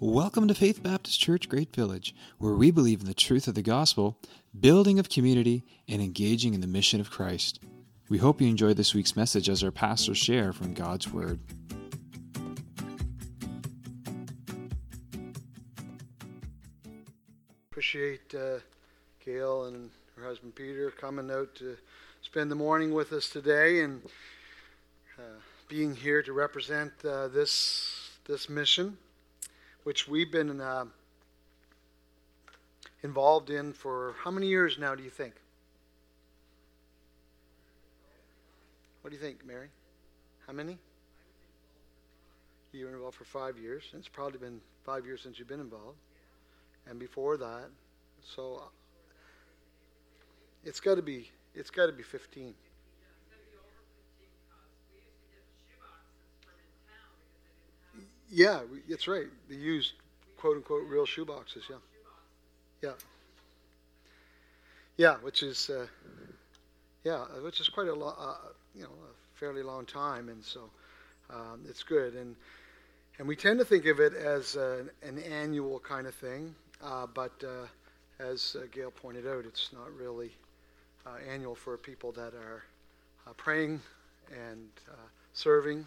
Welcome to Faith Baptist Church Great Village, where we believe in the truth of the gospel, building of community, and engaging in the mission of Christ. We hope you enjoy this week's message as our pastors share from God's Word. Appreciate uh, Gail and her husband Peter coming out to spend the morning with us today and uh, being here to represent uh, this this mission which we've been uh, involved in for how many years now, do you think? What do you think, Mary? How many? You were involved for five years. It's probably been five years since you've been involved. And before that, so it's got to be it's got to be 15. Yeah, that's right. They used quote unquote real shoeboxes. Yeah, yeah, yeah. Which is uh, yeah, which is quite a lot. Uh, you know, a fairly long time, and so um, it's good. And and we tend to think of it as an annual kind of thing, uh, but uh, as uh, Gail pointed out, it's not really uh, annual for people that are praying and serving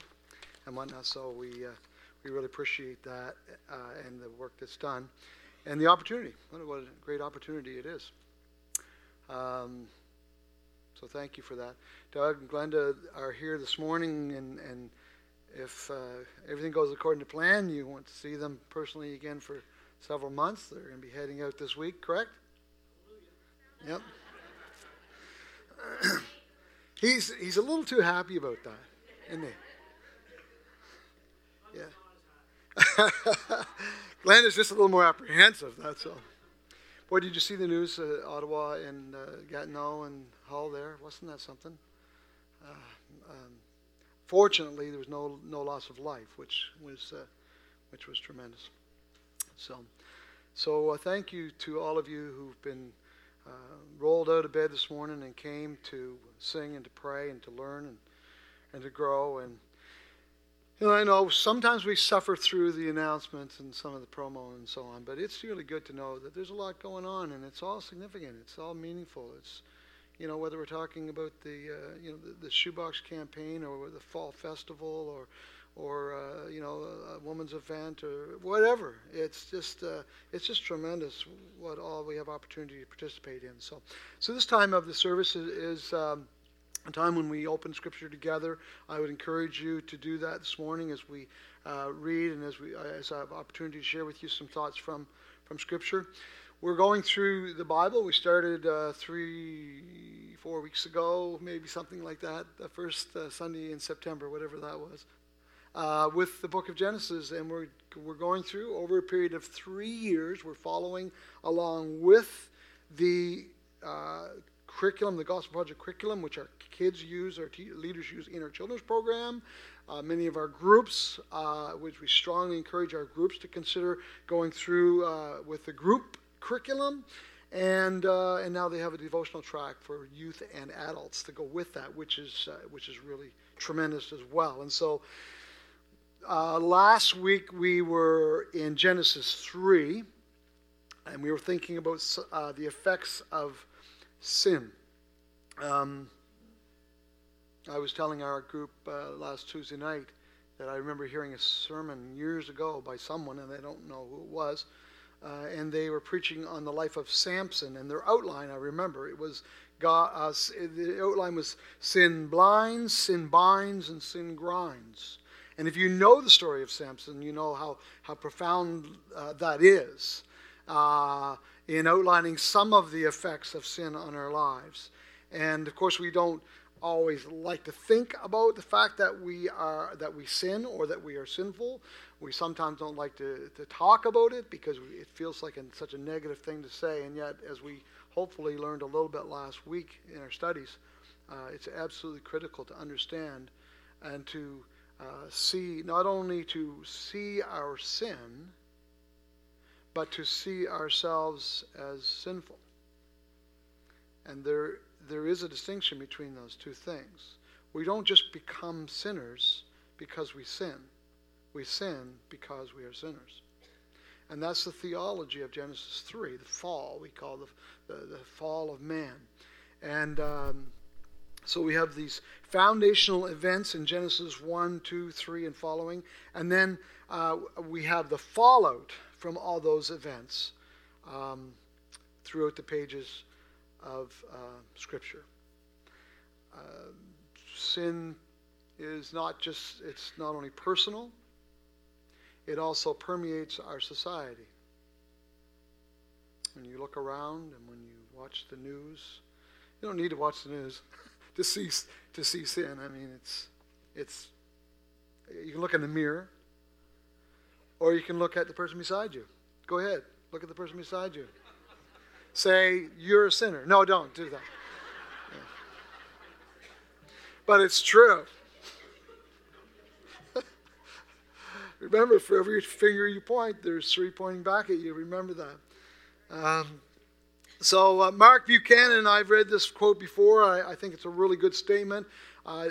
and whatnot. So we we really appreciate that uh, and the work that's done and the opportunity. What a, great opportunity it is. Um, so thank you for that. Doug and Glenda are here this morning, and, and if uh, everything goes according to plan, you want to see them personally again for several months. They're going to be heading out this week, correct? Yep. he's, he's a little too happy about that, isn't he? Yeah. Glenn is just a little more apprehensive, that's all. Boy, did you see the news, uh, Ottawa and uh, Gatineau and Hull there? Wasn't that something? Uh, um, fortunately, there was no, no loss of life, which was, uh, which was tremendous. So, so uh, thank you to all of you who've been uh, rolled out of bed this morning and came to sing and to pray and to learn and, and to grow and know, I know sometimes we suffer through the announcements and some of the promo and so on, but it's really good to know that there's a lot going on and it's all significant. It's all meaningful. It's, you know, whether we're talking about the, uh, you know, the, the, shoebox campaign or the fall festival or, or uh, you know, a, a, woman's event or whatever. It's just, uh, it's just tremendous what all we have opportunity to participate in. So, so this time of the service is. is um, a time when we open Scripture together. I would encourage you to do that this morning as we uh, read and as we as I have opportunity to share with you some thoughts from from Scripture. We're going through the Bible. We started uh, three, four weeks ago, maybe something like that, the first uh, Sunday in September, whatever that was, uh, with the book of Genesis. And we're, we're going through over a period of three years. We're following along with the uh, curriculum, the Gospel Project curriculum, which our kids use, our te- leaders use in our children's program. Uh, many of our groups, uh, which we strongly encourage our groups to consider going through uh, with the group curriculum. And, uh, and now they have a devotional track for youth and adults to go with that, which is, uh, which is really tremendous as well. And so uh, last week we were in Genesis 3, and we were thinking about the effects of sin. Um, I was telling our group uh, last Tuesday night that I remember hearing a sermon years ago by someone, and I don't know who it was, uh, and they were preaching on the life of Samson. And their outline, I remember, it was God. Uh, the outline was sin blinds, sin binds, and sin grinds. And if you know the story of Samson, you know how how profound uh, that is. In outlining some of the effects of sin on our lives. And of course, we don't always like to think about the fact that we are that we sin or that we are sinful. We sometimes don't like to, to talk about it because it feels like such a negative thing to say. And yet, as we hopefully learned a little bit last week in our studies, uh, it's absolutely critical to understand and to uh, see not only to see our sin but to see ourselves as sinful. And there, there is a distinction between those two things. We don't just become sinners because we sin, we sin because we are sinners. And that's the theology of Genesis 3, the fall, we call the, the, the fall of man. And um, so we have these foundational events in Genesis 1, 2, 3, and following. And then uh, we have the fallout from all those events um, throughout the pages of uh, Scripture. Uh, sin is not just, it's not only personal, it also permeates our society. When you look around and when you watch the news, you don't need to watch the news to see to see sin. I mean, it's it's you can look in the mirror, or you can look at the person beside you. Go ahead, look at the person beside you. Say you're a sinner. No, don't do that. But it's true. Remember, for every finger you point, there's three pointing back at you. Remember that. Um, so, uh, Mark Buchanan, I've read this quote before. I, I think it's a really good statement. Uh,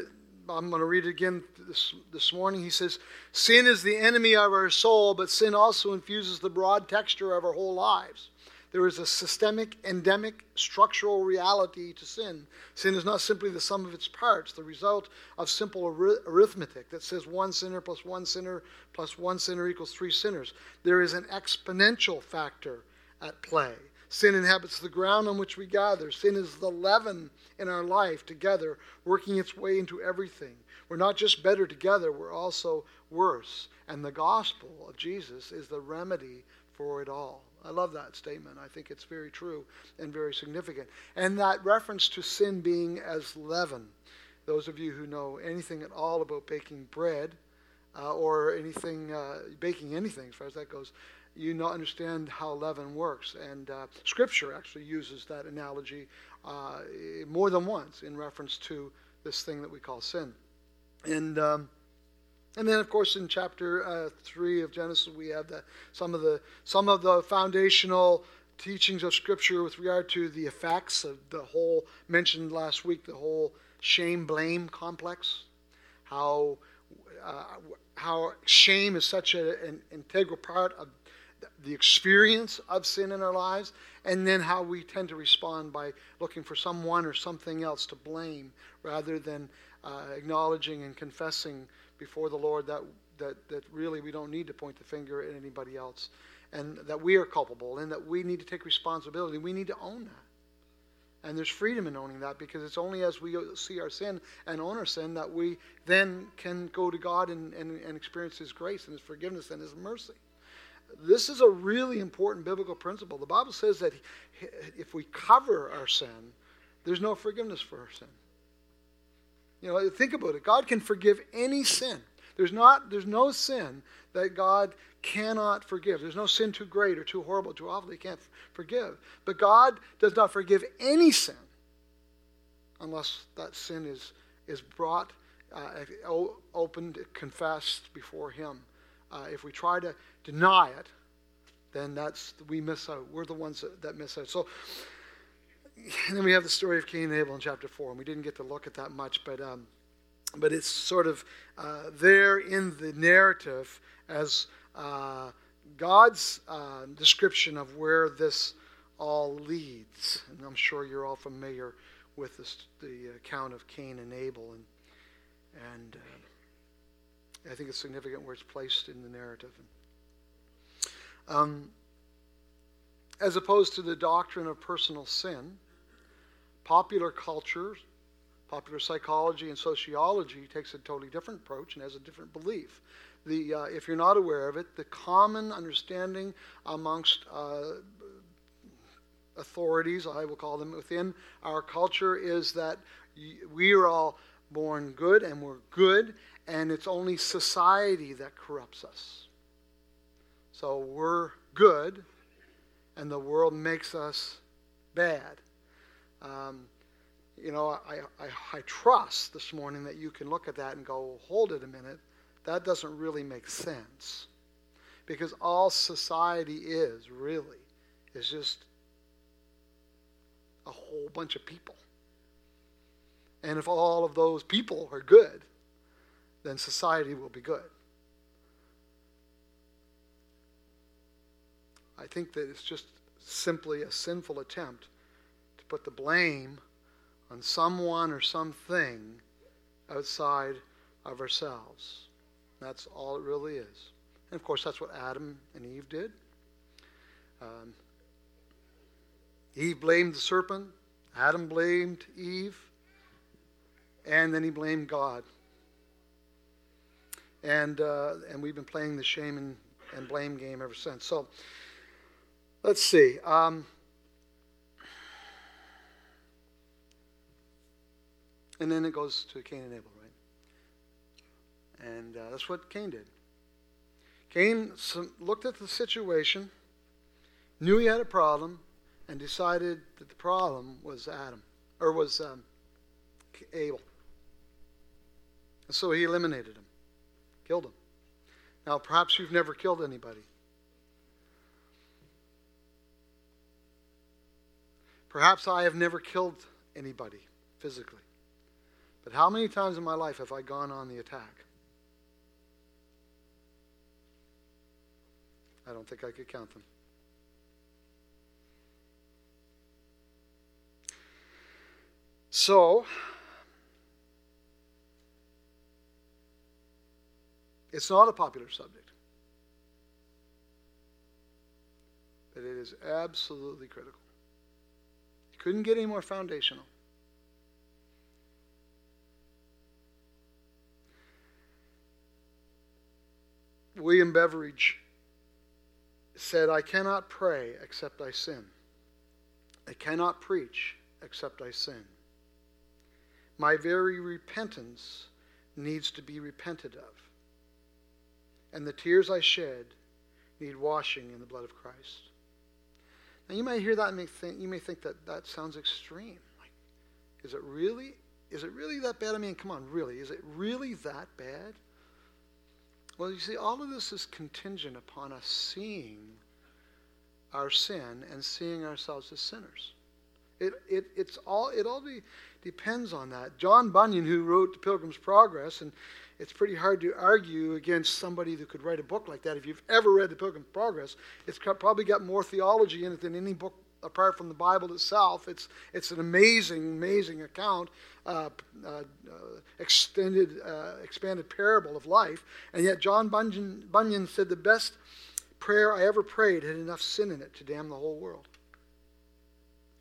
I'm going to read it again this, this morning. He says, Sin is the enemy of our soul, but sin also infuses the broad texture of our whole lives. There is a systemic, endemic, structural reality to sin. Sin is not simply the sum of its parts, the result of simple arithmetic that says one sinner plus one sinner plus one sinner equals three sinners. There is an exponential factor at play. Sin inhabits the ground on which we gather. Sin is the leaven in our life together, working its way into everything. We're not just better together, we're also worse. And the gospel of Jesus is the remedy for it all. I love that statement. I think it's very true and very significant. And that reference to sin being as leaven. Those of you who know anything at all about baking bread uh, or anything, uh, baking anything as far as that goes, you not understand how leaven works. And uh, Scripture actually uses that analogy uh, more than once in reference to this thing that we call sin. And um, and then, of course, in chapter uh, three of Genesis, we have the, some of the some of the foundational teachings of Scripture with regard to the effects of the whole mentioned last week, the whole shame blame complex, how uh, how shame is such a, an integral part of the experience of sin in our lives, and then how we tend to respond by looking for someone or something else to blame rather than uh, acknowledging and confessing before the Lord that, that, that really we don't need to point the finger at anybody else and that we are culpable and that we need to take responsibility. We need to own that. And there's freedom in owning that because it's only as we see our sin and own our sin that we then can go to God and, and, and experience His grace and His forgiveness and His mercy. This is a really important biblical principle. The Bible says that if we cover our sin, there's no forgiveness for our sin. You know, think about it. God can forgive any sin. There's not there's no sin that God cannot forgive. There's no sin too great or too horrible, too awful he can't forgive. But God does not forgive any sin unless that sin is is brought uh, opened, confessed before Him. Uh, if we try to deny it, then that's we miss out. We're the ones that, that miss out. So and then we have the story of Cain and Abel in chapter 4, and we didn't get to look at that much, but, um, but it's sort of uh, there in the narrative as uh, God's uh, description of where this all leads. And I'm sure you're all familiar with this, the account of Cain and Abel, and, and uh, I think it's significant where it's placed in the narrative. Um, as opposed to the doctrine of personal sin, Popular culture, popular psychology, and sociology takes a totally different approach and has a different belief. The, uh, if you're not aware of it, the common understanding amongst uh, authorities, I will call them within our culture, is that we are all born good and we're good, and it's only society that corrupts us. So we're good, and the world makes us bad. Um, you know, I, I, I trust this morning that you can look at that and go, hold it a minute. That doesn't really make sense. Because all society is, really, is just a whole bunch of people. And if all of those people are good, then society will be good. I think that it's just simply a sinful attempt to put the blame on someone or something outside of ourselves. That's all it really is. And of course, that's what Adam and Eve did. Um, Eve blamed the serpent, Adam blamed Eve, and then he blamed God. And, uh, and we've been playing the shame and, and blame game ever since. So let's see. Um, and then it goes to Cain and Abel, right? And uh, that's what Cain did. Cain looked at the situation, knew he had a problem, and decided that the problem was Adam, or was um, Abel. And so he eliminated him, killed him. Now, perhaps you've never killed anybody. Perhaps I have never killed anybody physically. But how many times in my life have I gone on the attack? I don't think I could count them. So, it's not a popular subject, but it is absolutely critical. You couldn't get any more foundational. William Beveridge said, I cannot pray except I sin. I cannot preach except I sin. My very repentance needs to be repented of. And the tears I shed need washing in the blood of Christ. Now you may hear that and may think, you may think that that sounds extreme. Like, is it really? Is it really that bad? I mean, come on, really? Is it really that bad? Well, you see, all of this is contingent upon us seeing our sin and seeing ourselves as sinners. It, it, it's all, it all de- depends on that. John Bunyan, who wrote The Pilgrim's Progress, and it's pretty hard to argue against somebody who could write a book like that. If you've ever read The Pilgrim's Progress, it's probably got more theology in it than any book apart from the Bible itself. It's, it's an amazing, amazing account, uh, uh, uh, extended, uh, expanded parable of life. And yet, John Bunyan, Bunyan said the best prayer I ever prayed had enough sin in it to damn the whole world.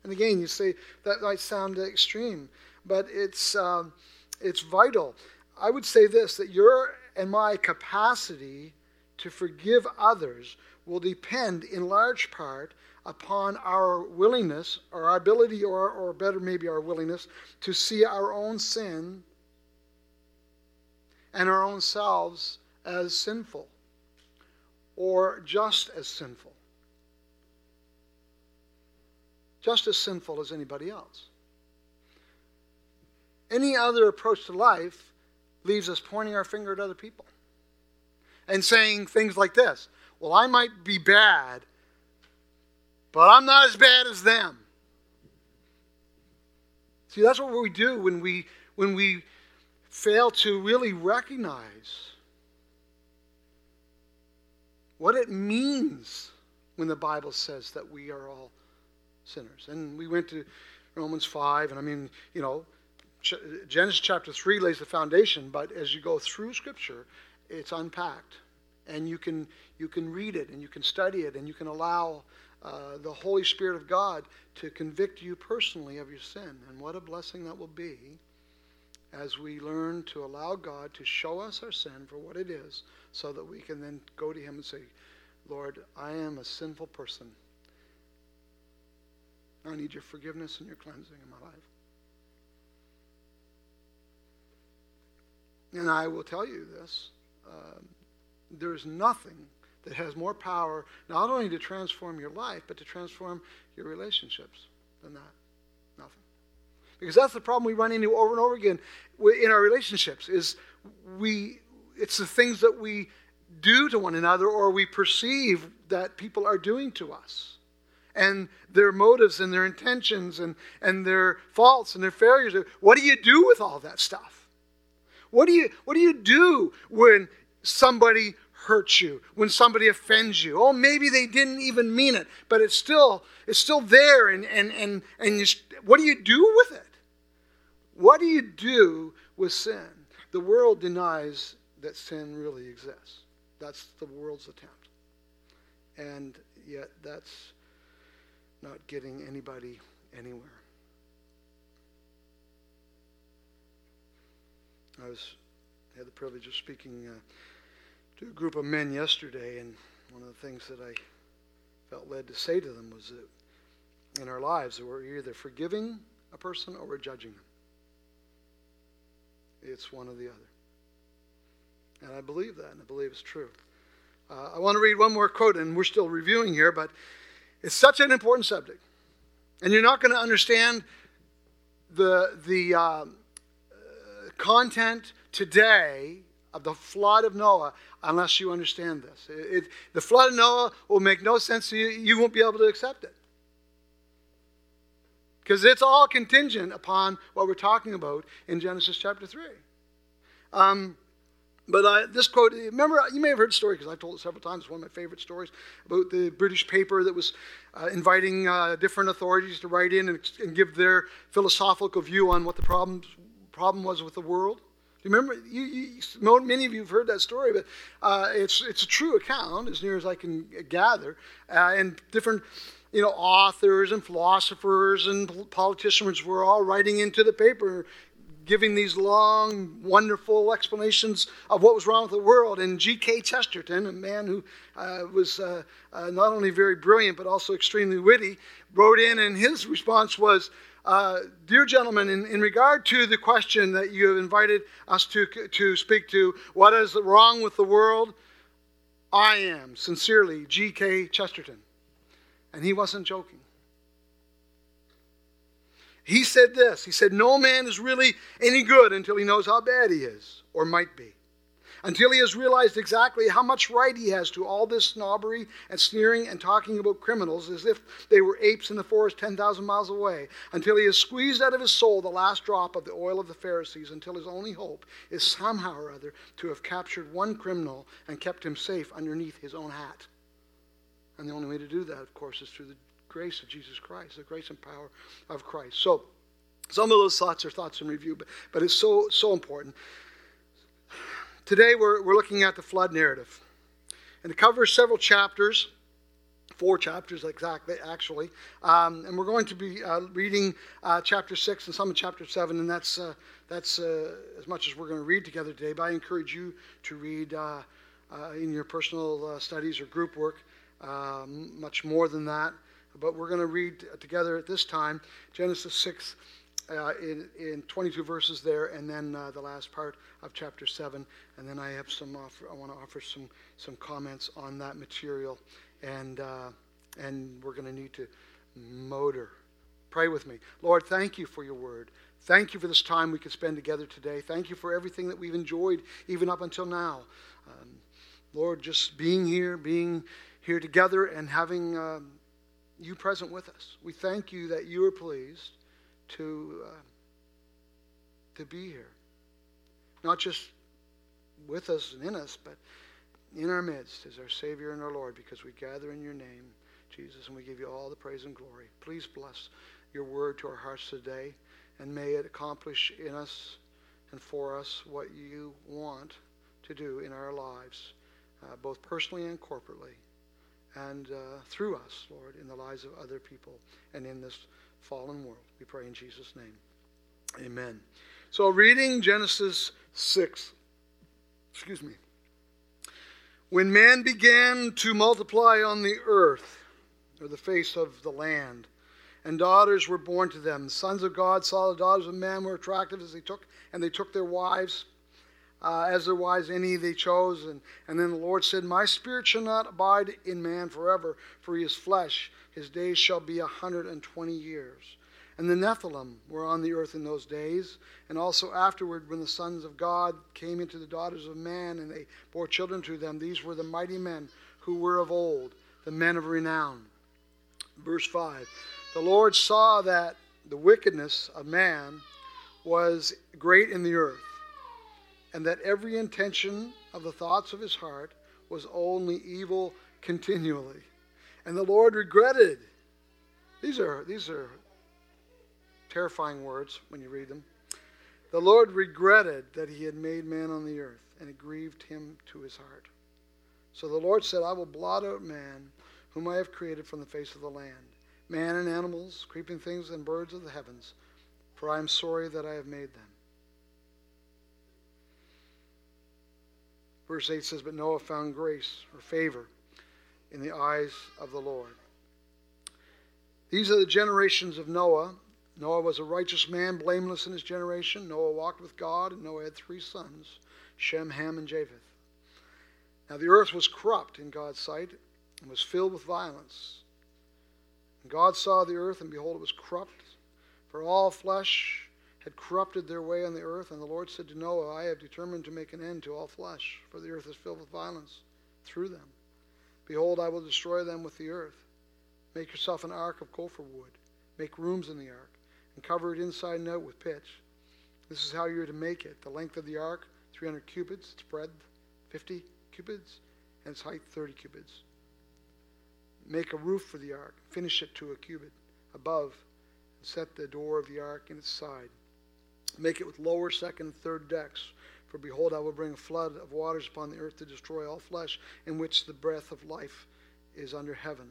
And again, you say that might sound extreme, but it's, um, it's vital. I would say this that your and my capacity to forgive others will depend in large part upon our willingness, or our ability, or, or better, maybe our willingness, to see our own sin and our own selves as sinful or just as sinful. Just as sinful as anybody else. Any other approach to life leaves us pointing our finger at other people and saying things like this Well, I might be bad, but I'm not as bad as them. See, that's what we do when we when we fail to really recognize what it means when the Bible says that we are all sinners. And we went to Romans 5, and I mean, you know, Genesis chapter 3 lays the foundation, but as you go through Scripture, it's unpacked. And you can, you can read it, and you can study it, and you can allow uh, the Holy Spirit of God to convict you personally of your sin. And what a blessing that will be as we learn to allow God to show us our sin for what it is, so that we can then go to Him and say, Lord, I am a sinful person. I need your forgiveness and your cleansing in my life. And I will tell you this um, there's nothing that has more power not only to transform your life, but to transform your relationships than that. Nothing. Because that's the problem we run into over and over again in our relationships is we it's the things that we do to one another or we perceive that people are doing to us and their motives and their intentions and, and their faults and their failures. What do you do with all that stuff? What do you what do you do when somebody hurts you, when somebody offends you. Oh, maybe they didn't even mean it, but it's still it's still there. And and and and you, what do you do with it? What do you do with sin? The world denies that sin really exists. That's the world's attempt, and yet that's not getting anybody anywhere. I was had the privilege of speaking. Uh, to a group of men yesterday, and one of the things that I felt led to say to them was that in our lives, we're either forgiving a person or we're judging them. It's one or the other. And I believe that, and I believe it's true. Uh, I want to read one more quote, and we're still reviewing here, but it's such an important subject. And you're not going to understand the, the uh, content today of the flood of Noah unless you understand this. It, the flood of Noah will make no sense to you. You won't be able to accept it. Because it's all contingent upon what we're talking about in Genesis chapter 3. Um, but I, this quote, remember, you may have heard the story because I've told it several times. It's one of my favorite stories about the British paper that was uh, inviting uh, different authorities to write in and, and, give their philosophical view on what the problem, problem was with the world. Do you remember? You, you, many of you have heard that story, but uh, it's it's a true account, as near as I can gather, uh, and different, you know, authors and philosophers and politicians were all writing into the paper, giving these long, wonderful explanations of what was wrong with the world. And G.K. Chesterton, a man who uh, was uh, uh, not only very brilliant but also extremely witty, wrote in, and his response was. Uh, dear gentlemen, in, in regard to the question that you have invited us to, to speak to, what is wrong with the world? I am, sincerely, G.K. Chesterton. And he wasn't joking. He said this He said, No man is really any good until he knows how bad he is, or might be until he has realized exactly how much right he has to all this snobbery and sneering and talking about criminals as if they were apes in the forest 10,000 miles away, until he has squeezed out of his soul the last drop of the oil of the Pharisees, until his only hope is somehow or other to have captured one criminal and kept him safe underneath his own hat. And the only way to do that, of course, is through the grace of Jesus Christ, the grace and power of Christ. So, some of those thoughts are thoughts in review, but, but it's so, so important. Today we're, we're looking at the flood narrative. And it covers several chapters, four chapters exactly, actually. Um, and we're going to be uh, reading uh, chapter 6 and some of chapter 7, and that's, uh, that's uh, as much as we're going to read together today. But I encourage you to read uh, uh, in your personal studies or group work much more than that. But we're going to read together at this time Genesis 6 uh, in, in 22 verses there, and then uh, the last part of chapter 7. And then I have some offer, I want to offer some, some comments on that material. And, uh, and we're going to need to motor. Pray with me. Lord, thank you for your word. Thank you for this time we could spend together today. Thank you for everything that we've enjoyed even up until now. Um, Lord, just being here, being here together, and having um, you present with us. We thank you that you are pleased to, uh, to be here. Not just with us and in us, but in our midst as our Savior and our Lord, because we gather in your name, Jesus, and we give you all the praise and glory. Please bless your word to our hearts today, and may it accomplish in us and for us what you want to do in our lives, uh, both personally and corporately, and uh, through us, Lord, in the lives of other people and in this fallen world. We pray in Jesus' name. Amen. So, reading Genesis 6, excuse me. When man began to multiply on the earth, or the face of the land, and daughters were born to them, the sons of God saw the daughters of man were attractive as they took, and they took their wives. Uh, as their wives, any they chose. And, and then the Lord said, My spirit shall not abide in man forever, for he is flesh his days shall be a hundred and twenty years. And the Nephilim were on the earth in those days, and also afterward, when the sons of God came into the daughters of man, and they bore children to them. These were the mighty men who were of old, the men of renown. Verse 5 The Lord saw that the wickedness of man was great in the earth, and that every intention of the thoughts of his heart was only evil continually. And the Lord regretted. These are, these are terrifying words when you read them. The Lord regretted that he had made man on the earth, and it grieved him to his heart. So the Lord said, I will blot out man, whom I have created from the face of the land, man and animals, creeping things, and birds of the heavens, for I am sorry that I have made them. Verse 8 says, But Noah found grace or favor in the eyes of the Lord. These are the generations of Noah. Noah was a righteous man, blameless in his generation. Noah walked with God, and Noah had three sons Shem, Ham, and Japheth. Now the earth was corrupt in God's sight and was filled with violence. And God saw the earth, and behold, it was corrupt, for all flesh had corrupted their way on the earth. And the Lord said to Noah, I have determined to make an end to all flesh, for the earth is filled with violence through them. Behold, I will destroy them with the earth. Make yourself an ark of gopher wood. Make rooms in the ark, and cover it inside and out with pitch. This is how you're to make it. The length of the ark, 300 cubits, its breadth, 50 cubits, and its height, 30 cubits. Make a roof for the ark. Finish it to a cubit above, and set the door of the ark in its side. Make it with lower, second, and third decks. For behold, I will bring a flood of waters upon the earth to destroy all flesh, in which the breath of life is under heaven.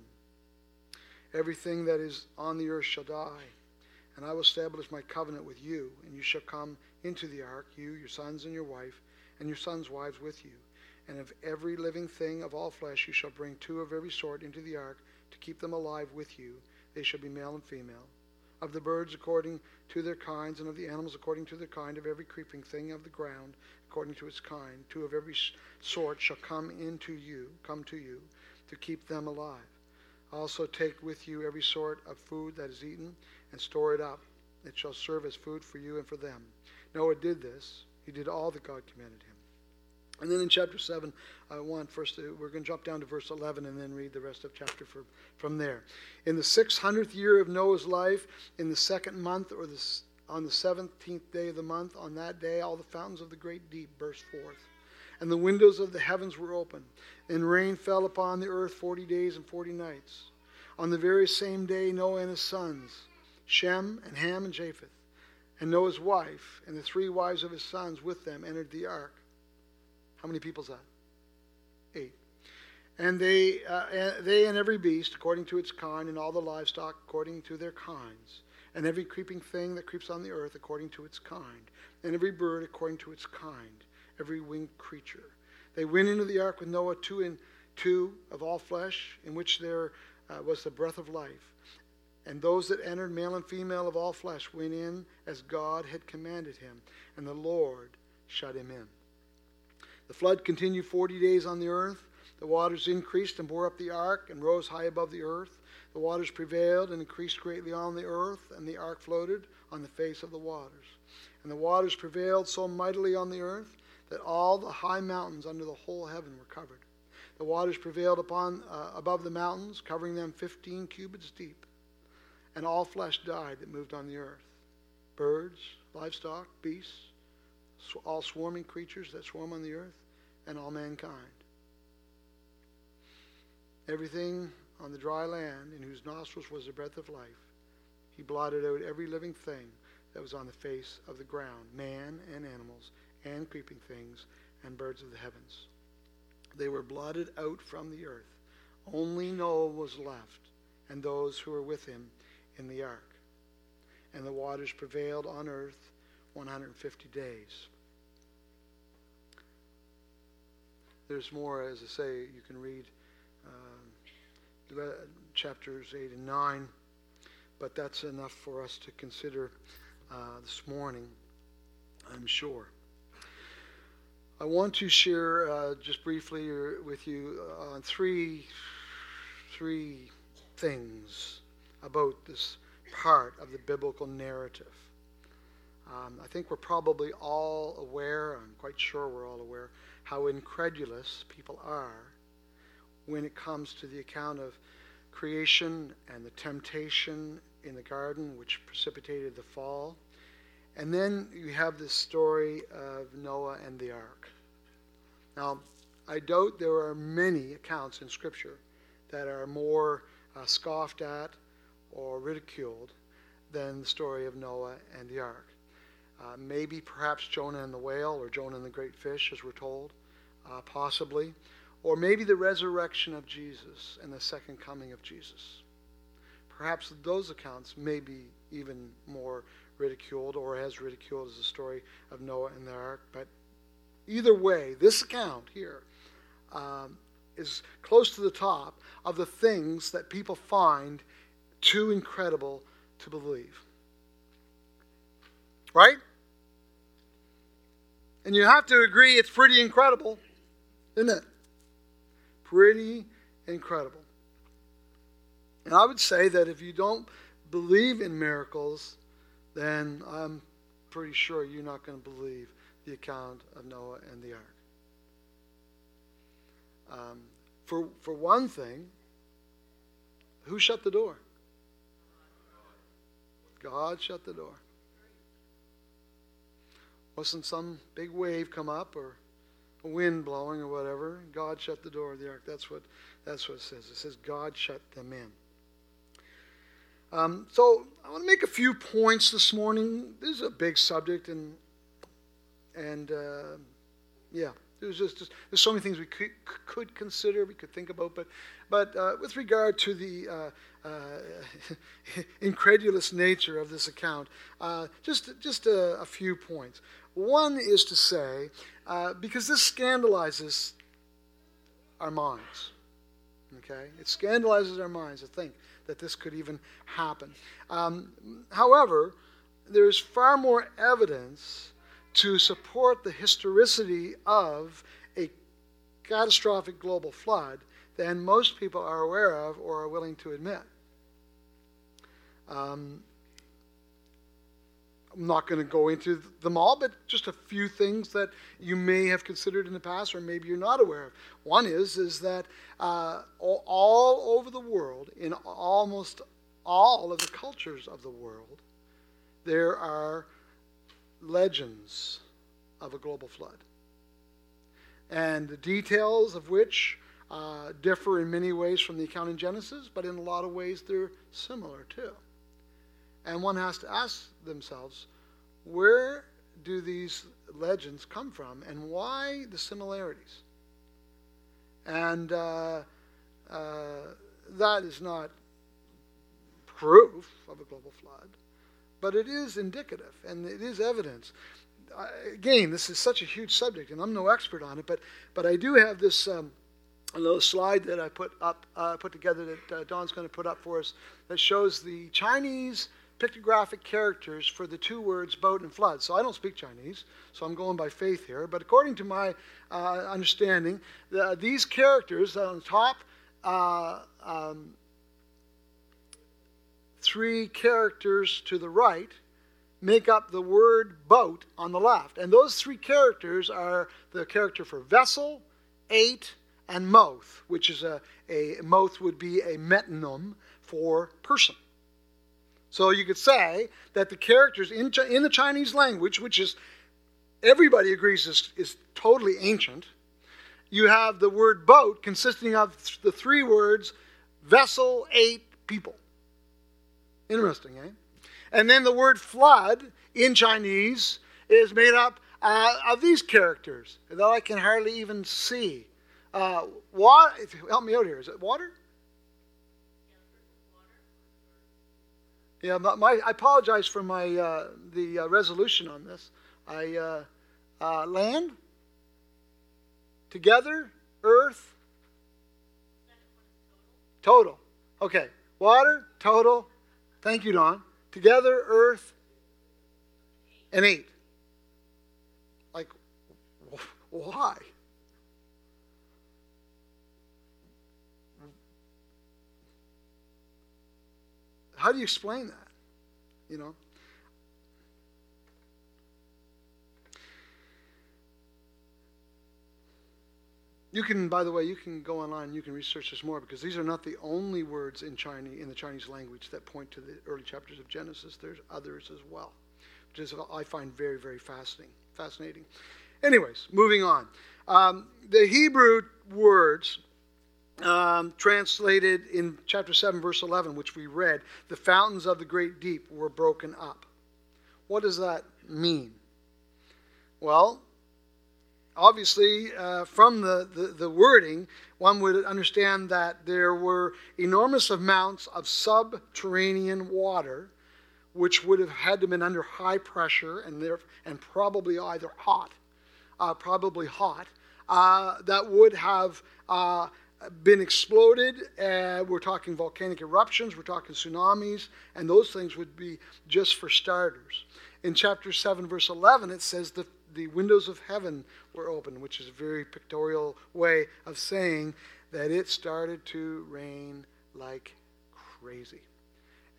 Everything that is on the earth shall die. And I will establish my covenant with you, and you shall come into the ark, you, your sons, and your wife, and your sons' wives with you. And of every living thing of all flesh you shall bring two of every sort into the ark, to keep them alive with you. They shall be male and female of the birds according to their kinds, and of the animals according to their kind, of every creeping thing of the ground according to its kind. Two of every sort shall come into you, come to you, to keep them alive. Also take with you every sort of food that is eaten, and store it up. It shall serve as food for you and for them. Noah did this. He did all that God commanded him. And then in chapter 7, I want first to, we're going to jump down to verse 11 and then read the rest of chapter for, from there. In the 600th year of Noah's life, in the second month or the, on the 17th day of the month, on that day, all the fountains of the great deep burst forth. And the windows of the heavens were open, and rain fell upon the earth 40 days and 40 nights. On the very same day, Noah and his sons, Shem and Ham and Japheth, and Noah's wife, and the three wives of his sons with them entered the ark how many people's that? Eight. And they, uh, they and every beast according to its kind, and all the livestock according to their kinds, and every creeping thing that creeps on the earth according to its kind, and every bird according to its kind, every winged creature. They went into the ark with Noah two and two of all flesh, in which there uh, was the breath of life. And those that entered, male and female of all flesh, went in as God had commanded him, and the Lord shut him in. The flood continued 40 days on the earth. The waters increased and bore up the ark and rose high above the earth. The waters prevailed and increased greatly on the earth, and the ark floated on the face of the waters. And the waters prevailed so mightily on the earth that all the high mountains under the whole heaven were covered. The waters prevailed upon uh, above the mountains, covering them 15 cubits deep. And all flesh died that moved on the earth birds, livestock, beasts, all swarming creatures that swarm on the earth, and all mankind. Everything on the dry land in whose nostrils was the breath of life, he blotted out every living thing that was on the face of the ground, man and animals, and creeping things, and birds of the heavens. They were blotted out from the earth. Only Noah was left, and those who were with him in the ark. And the waters prevailed on earth 150 days. There's more, as I say, you can read uh, chapters 8 and 9, but that's enough for us to consider uh, this morning, I'm sure. I want to share uh, just briefly with you on three, three things about this part of the biblical narrative. Um, I think we're probably all aware, I'm quite sure we're all aware, how incredulous people are when it comes to the account of creation and the temptation in the garden which precipitated the fall. And then you have this story of Noah and the ark. Now, I doubt there are many accounts in Scripture that are more uh, scoffed at or ridiculed than the story of Noah and the ark. Uh, maybe perhaps Jonah and the whale or Jonah and the great fish, as we're told, uh, possibly. Or maybe the resurrection of Jesus and the second coming of Jesus. Perhaps those accounts may be even more ridiculed or as ridiculed as the story of Noah and the ark. But either way, this account here um, is close to the top of the things that people find too incredible to believe. Right? And you have to agree it's pretty incredible, isn't it? Pretty incredible. And I would say that if you don't believe in miracles, then I'm pretty sure you're not going to believe the account of Noah and the ark. Um, for, for one thing, who shut the door? God shut the door. Wasn't some big wave come up or a wind blowing or whatever. God shut the door of the ark. That's what that's what it says. It says God shut them in. Um, so I want to make a few points this morning. This is a big subject, and and uh, yeah, there's just, just, there's so many things we could, could consider, we could think about, but but uh, with regard to the uh, uh incredulous nature of this account, uh, just just a, a, few points. One is to say, uh, because this scandalizes our minds. Okay, it scandalizes our minds to think that this could even happen. Um, however, there's far more evidence to support the historicity of a catastrophic global flood than most people are aware of or are willing to admit. Um, I'm not going to go into them all, but just a few things that you may have considered in the past, or maybe you're not aware of. One is is that uh, all, over the world, in almost all of the cultures of the world, there are legends of a global flood, and the details of which uh, differ in many ways from the account in Genesis, but in a lot of ways they're similar too. And one has to ask themselves, where do these legends come from and why the similarities? And uh, uh, that is not proof of a global flood, but it is indicative and it is evidence. Again, this is such a huge subject, and I'm no expert on it, but but I do have this um, little slide that I put up, uh, put together that uh, Don's going to put up for us that shows the Chinese pictographic characters for the two words boat and flood. So I don't speak Chinese, so I'm going by faith here. But according to my uh, understanding, the, these characters on the top, uh, um, three characters to the right, make up the word boat on the left. And those three characters are the character for vessel, eight, and moth, which is a, a mouth would be a metonym for person. So you could say that the characters in, in the Chinese language, which is everybody agrees is, is totally ancient, you have the word boat consisting of the three words vessel, eight, people. Interesting, eh? And then the word flood in Chinese is made up uh, of these characters that I can hardly even see. Uh, help me out here. Is it water? Yeah, my, my, I apologize for my uh, the uh, resolution on this. I uh, uh land together, earth, total. Okay, water, total. Thank you, Don. Together, earth, and eight. Like, why? How do you explain that? You know? You can, by the way, you can go online. You can research this more because these are not the only words in Chinese in the Chinese language that point to the early chapters of Genesis. There's others as well, which is I find very, very fascinating. Fascinating. Anyways, moving on. Um, the Hebrew words um, translated in chapter 7, verse 11, which we read, the fountains of the great deep were broken up. What does that mean? Well, obviously, uh, from the, the, the, wording, one would understand that there were enormous amounts of subterranean water, which would have had to been under high pressure and, there, and probably either hot, uh, probably hot, uh, that would have uh, been exploded. Uh, we're talking volcanic eruptions, we're talking tsunamis, and those things would be just for starters. In chapter 7, verse 11, it says that the windows of heaven were open, which is a very pictorial way of saying that it started to rain like crazy.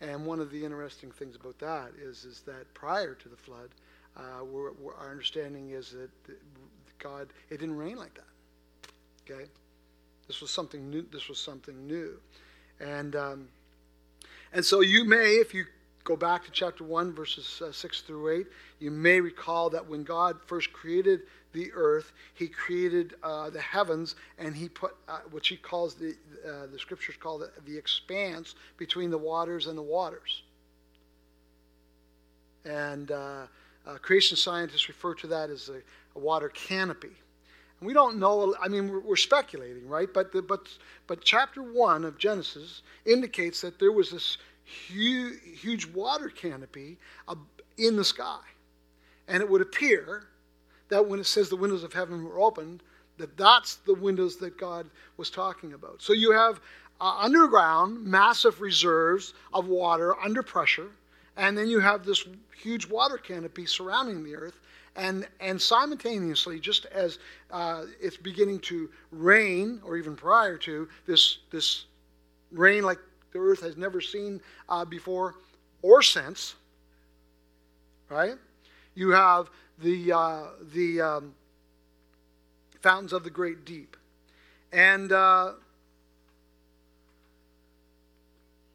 And one of the interesting things about that is, is that prior to the flood, uh, we're, we're, our understanding is that God, it didn't rain like that. Okay, this was something new. This was something new, and um, and so you may, if you go back to chapter 1, verses uh, 6 through 8, you may recall that when God first created the earth, he created uh, the heavens, and he put uh, what he calls the, uh, the scriptures call the, the expanse between the waters and the waters. And uh, uh, creation scientists refer to that as a, a water canopy. We don't know, I mean, we're, we're speculating, right? But, the, but, but chapter 1 of Genesis indicates that there was this huge, huge water canopy in the sky. And it would appear that when it says the windows of heaven were opened, that that's the windows that God was talking about. So you have uh, underground massive reserves of water under pressure, and then you have this huge water canopy surrounding the earth. And, and simultaneously, just as uh, it's beginning to rain, or even prior to this, this rain like the earth has never seen uh, before or since, right? You have the, uh, the um, fountains of the great deep. And uh,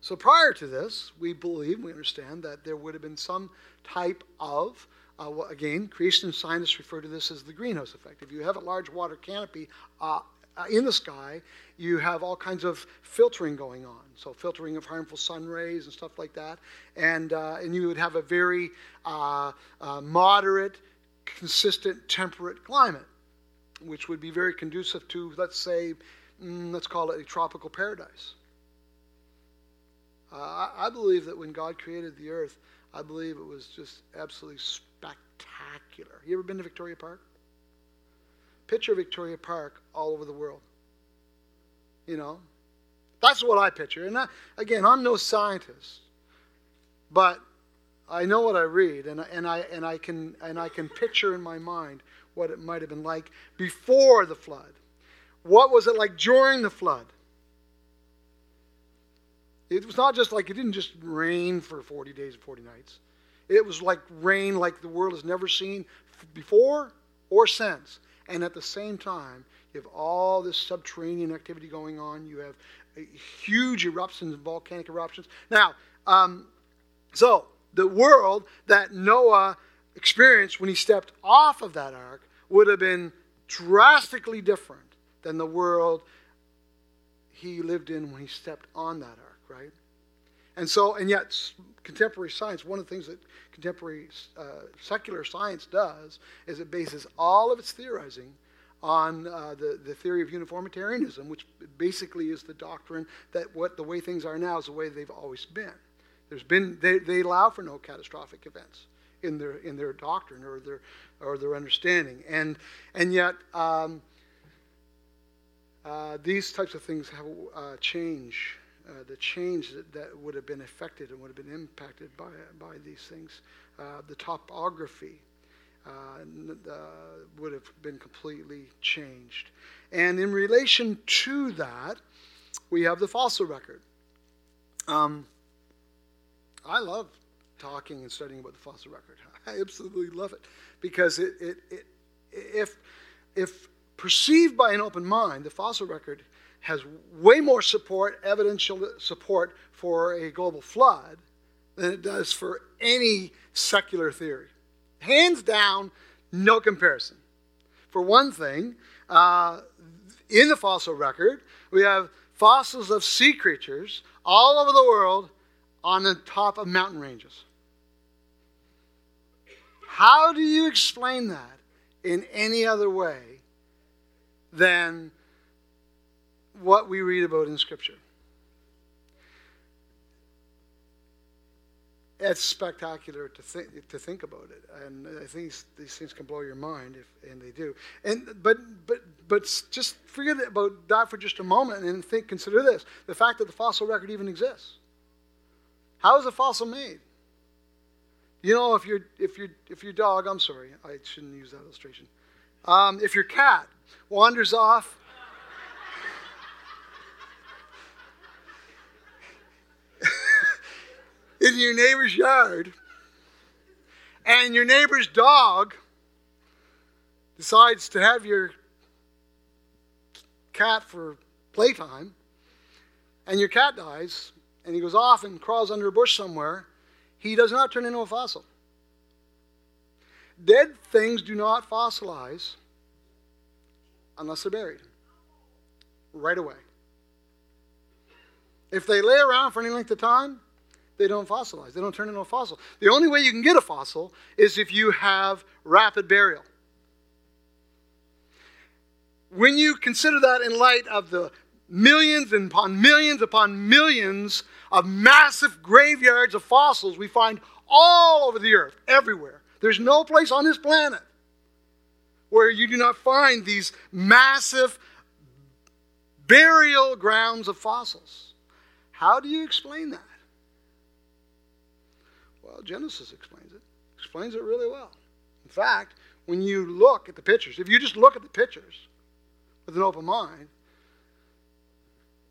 so prior to this, we believe, we understand that there would have been some type of, uh, again, creation scientists refer to this as the greenhouse effect. If you have a large water canopy uh, uh, in the sky, you have all kinds of filtering going on. So filtering of harmful sun rays and stuff like that, and uh, and you would have a very uh, uh, moderate, consistent, temperate climate, which would be very conducive to, let's say, mm, let's call it a tropical paradise. I, I believe that when God created the earth, I believe it was just absolutely spectacular. You ever been to Victoria Park? Picture Victoria Park all over the world. You know, that's what I picture. And I, again, I'm no scientist, but I know what I read, and, and, I, and, I can, and I can picture in my mind what it might have been like before the flood. What was it like during the flood? It was not just like it didn't just rain for 40 days and 40 nights. It was like rain like the world has never seen before or since. And at the same time, you have all this subterranean activity going on. You have huge eruptions and volcanic eruptions. Now, um, so the world that Noah experienced when he stepped off of that ark would have been drastically different than the world he lived in when he stepped on that ark, right? And so, and yet, contemporary science, one of the things that contemporary uh, secular science does is it bases all of its theorizing on uh, the, the theory of uniformitarianism, which basically is the doctrine that what the way things are now is the way they've always been. There's been they, they allow for no catastrophic events in their in their doctrine or their or their understanding, and and yet um, uh, these types of things have uh, change uh, the change that, that, would have been affected and would have been impacted by, by these things. Uh, the topography uh, uh, would have been completely changed. And in relation to that, we have the fossil record. Um, I love talking and studying about the fossil record. I absolutely love it because it, it, it, if, if perceived by an open mind, the fossil record has way more support, evidential support for a global flood than it does for any secular theory. Hands down, no comparison. For one thing, uh, in the fossil record, we have fossils of sea creatures all over the world on the top of mountain ranges. How do you explain that in any other way than what we read about in Scripture? It's spectacular to think to think about it, and I think these, things can blow your mind if, and they do. And but but but just forget about that for just a moment and think. Consider this: the fact that the fossil record even exists. How is a fossil made? You know, if your if your if your dog, I'm sorry, I shouldn't use that illustration. Um, if your cat wanders off. In your neighbor's yard, and your neighbor's dog decides to have your cat for playtime, and your cat dies, and he goes off and crawls under a bush somewhere, he does not turn into a fossil. Dead things do not fossilize unless they're buried right away. If they lay around for any length of time, they don't fossilize. They don't turn into a fossil. The only way you can get a fossil is if you have rapid burial. When you consider that in light of the millions and upon millions upon millions of massive graveyards of fossils we find all over the earth, everywhere. There's no place on this planet where you do not find these massive burial grounds of fossils. How do you explain that? Well, Genesis explains it. Explains it really well. In fact, when you look at the pictures, if you just look at the pictures with an open mind,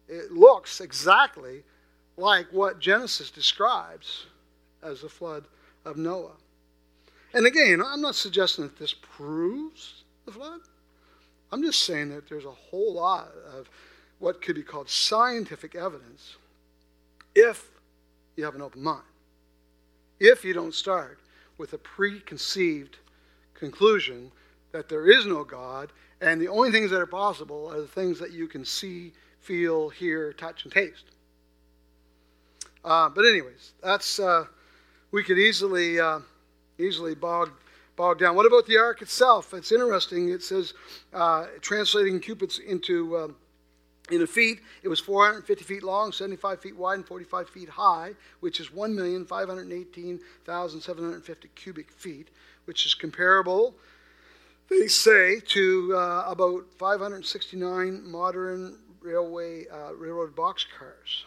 it looks exactly like what Genesis describes as the flood of Noah. And again, I'm not suggesting that this proves the flood. I'm just saying that there's a whole lot of what could be called scientific evidence if you have an open mind. If you don't start with a preconceived conclusion that there is no God and the only things that are possible are the things that you can see, feel, hear, touch, and taste. Uh, but anyways, that's uh, we could easily uh, easily bog bog down. What about the ark itself? It's interesting. It says uh, translating cubits into um, in feet, it was 450 feet long, 75 feet wide, and 45 feet high, which is 1,518,750 cubic feet, which is comparable, they say, to uh, about 569 modern railway uh, railroad boxcars.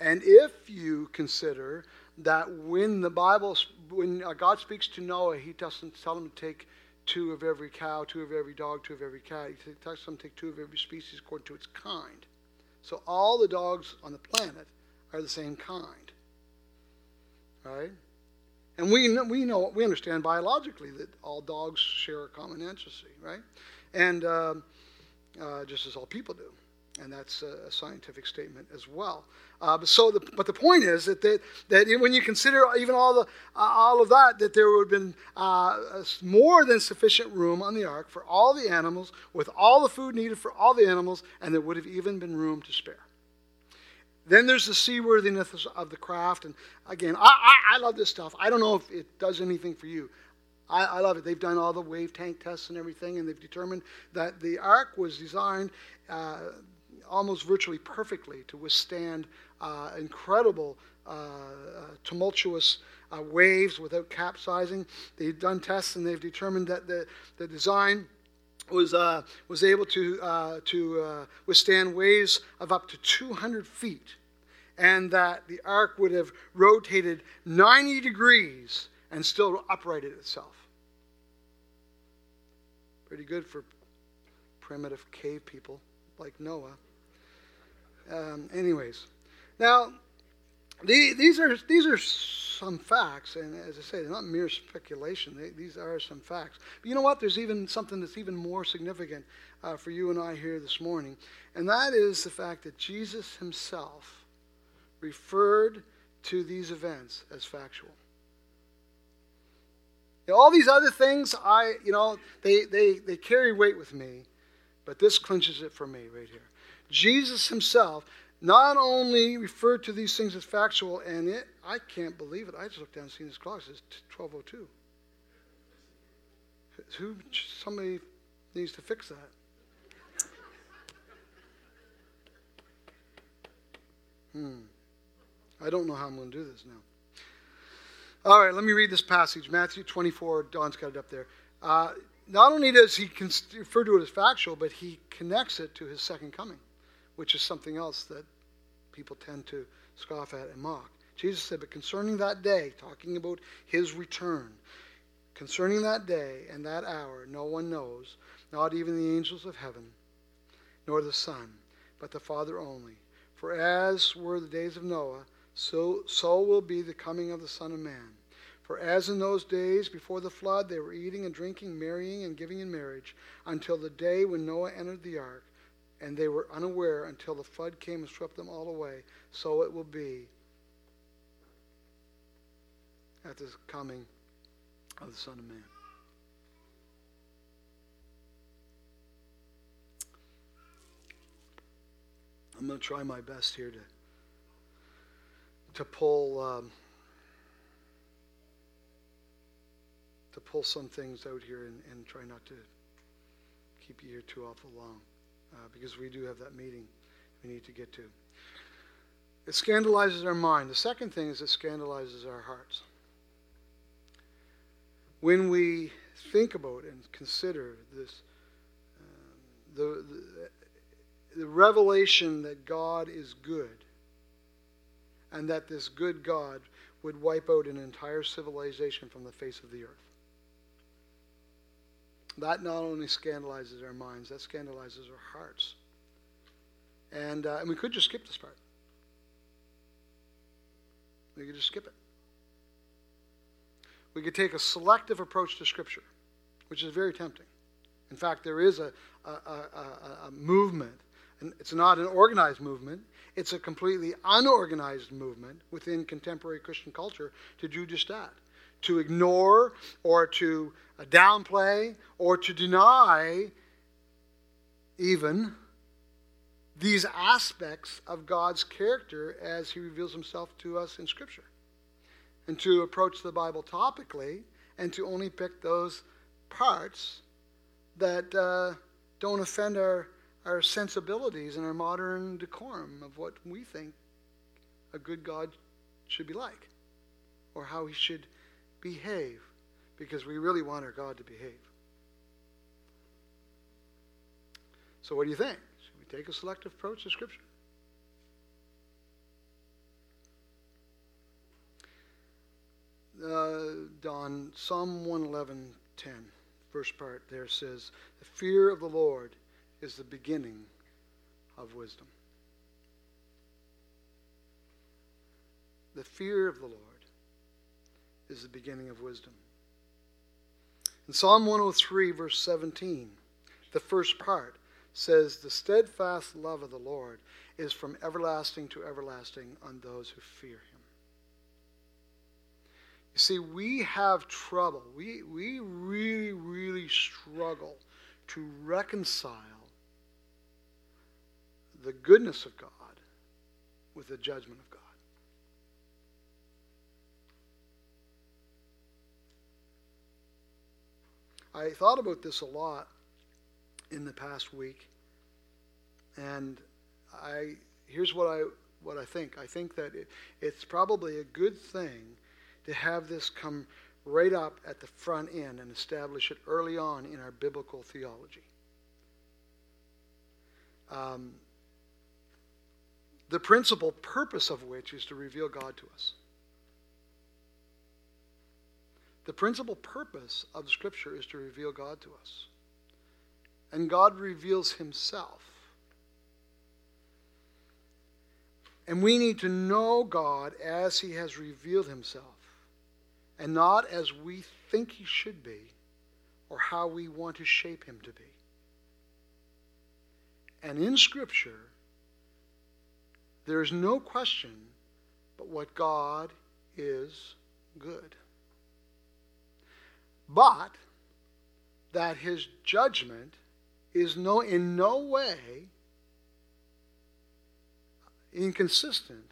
And if you consider that when the Bible, when uh, God speaks to Noah, he doesn't tell him to take two of every cow, two of every dog, two of every cat. He to take two of every species according to its kind. So all the dogs on the planet are the same kind. Right? And we we know we understand biologically that all dogs share a common ancestry, right? And um, uh, just as all people do and that's a scientific statement as well. Uh, but so, the, but the point is that that, that when you consider even all the uh, all of that, that there would have been uh, more than sufficient room on the ark for all the animals, with all the food needed for all the animals, and there would have even been room to spare. Then there's the seaworthiness of the craft, and again, I, I, I love this stuff. I don't know if it does anything for you. I, I, love it. They've done all the wave tank tests and everything, and they've determined that the ark was designed uh, almost virtually perfectly to withstand uh, incredible uh, uh tumultuous uh, waves without capsizing. They've done tests and they've determined that the, the design was, uh, was able to, to withstand waves of up to 200 feet and that the ark would have rotated 90 degrees and still uprighted itself. Pretty good for primitive cave people like Noah. Um, anyways, now the, these are these are some facts, and as I say, they're not mere speculation. They, these are some facts. But you know what? There's even something that's even more significant uh, for you and I here this morning, and that is the fact that Jesus Himself referred to these events as factual. All these other things, I you know, they they they carry weight with me, But this clinches it for me right here. Jesus himself not only referred to these things as factual, and it, I can't believe it. I just looked down and seen his clock. It says 1202. Who, somebody needs to fix that. Hmm. I don't know how I'm going to do this now. All right, let me read this passage. Matthew 24, Don's got it up there. Uh, not only does he refer to it as factual, but he connects it to his second coming, which is something else that people tend to scoff at and mock. Jesus said, But concerning that day, talking about his return, concerning that day and that hour, no one knows, not even the angels of heaven, nor the Son, but the Father only. For as were the days of Noah, so, so will be the coming of the Son of Man. For as in those days before the flood, they were eating and drinking, marrying and giving in marriage, until the day when Noah entered the ark, and they were unaware until the flood came and swept them all away, so it will be at the coming of the Son of Man. I'm going to try my best here to to pull um, to pull some things out here and, and try not to keep you here too awful long uh, because we do have that meeting we need to get to. It scandalizes our mind. The second thing is it scandalizes our hearts. When we think about and consider this, um, the, the, the revelation that God is good and that this good God would wipe out an entire civilization from the face of the earth. That not only scandalizes our minds, that scandalizes our hearts. And, uh, and we could just skip this part. We could just skip it. We could take a selective approach to Scripture, which is very tempting. In fact, there is a, a, a, a movement, and it's not an organized movement, it's a completely unorganized movement within contemporary Christian culture to do just that to ignore or to downplay or to deny even these aspects of God's character as he reveals himself to us in Scripture. And to approach the Bible topically and to only pick those parts that uh, don't offend our, our sensibilities and our modern decorum of what we think a good God should be like or how he should behave because we really want our God to behave. So, what do you think? Should we take a selective approach to Scripture? Uh, Don, Psalm 111, 10, first part there says, The fear of the Lord is the beginning of wisdom. The fear of the Lord is the beginning of wisdom. In Psalm 103, verse 17, the first part says, The steadfast love of the Lord is from everlasting to everlasting on those who fear him. You see, we have trouble. We, we really, really struggle to reconcile the goodness of God with the judgment of God. I thought about this a lot in the past week, and I here's what I what I think. I think that it, it's probably a good thing to have this come right up at the front end and establish it early on in our biblical theology. Um, the principal purpose of which is to reveal God to us. The principal purpose of Scripture is to reveal God to us. And God reveals Himself. And we need to know God as He has revealed Himself, and not as we think He should be or how we want to shape Him to be. And in Scripture, there is no question but what God is good but that his judgment is no, in no way inconsistent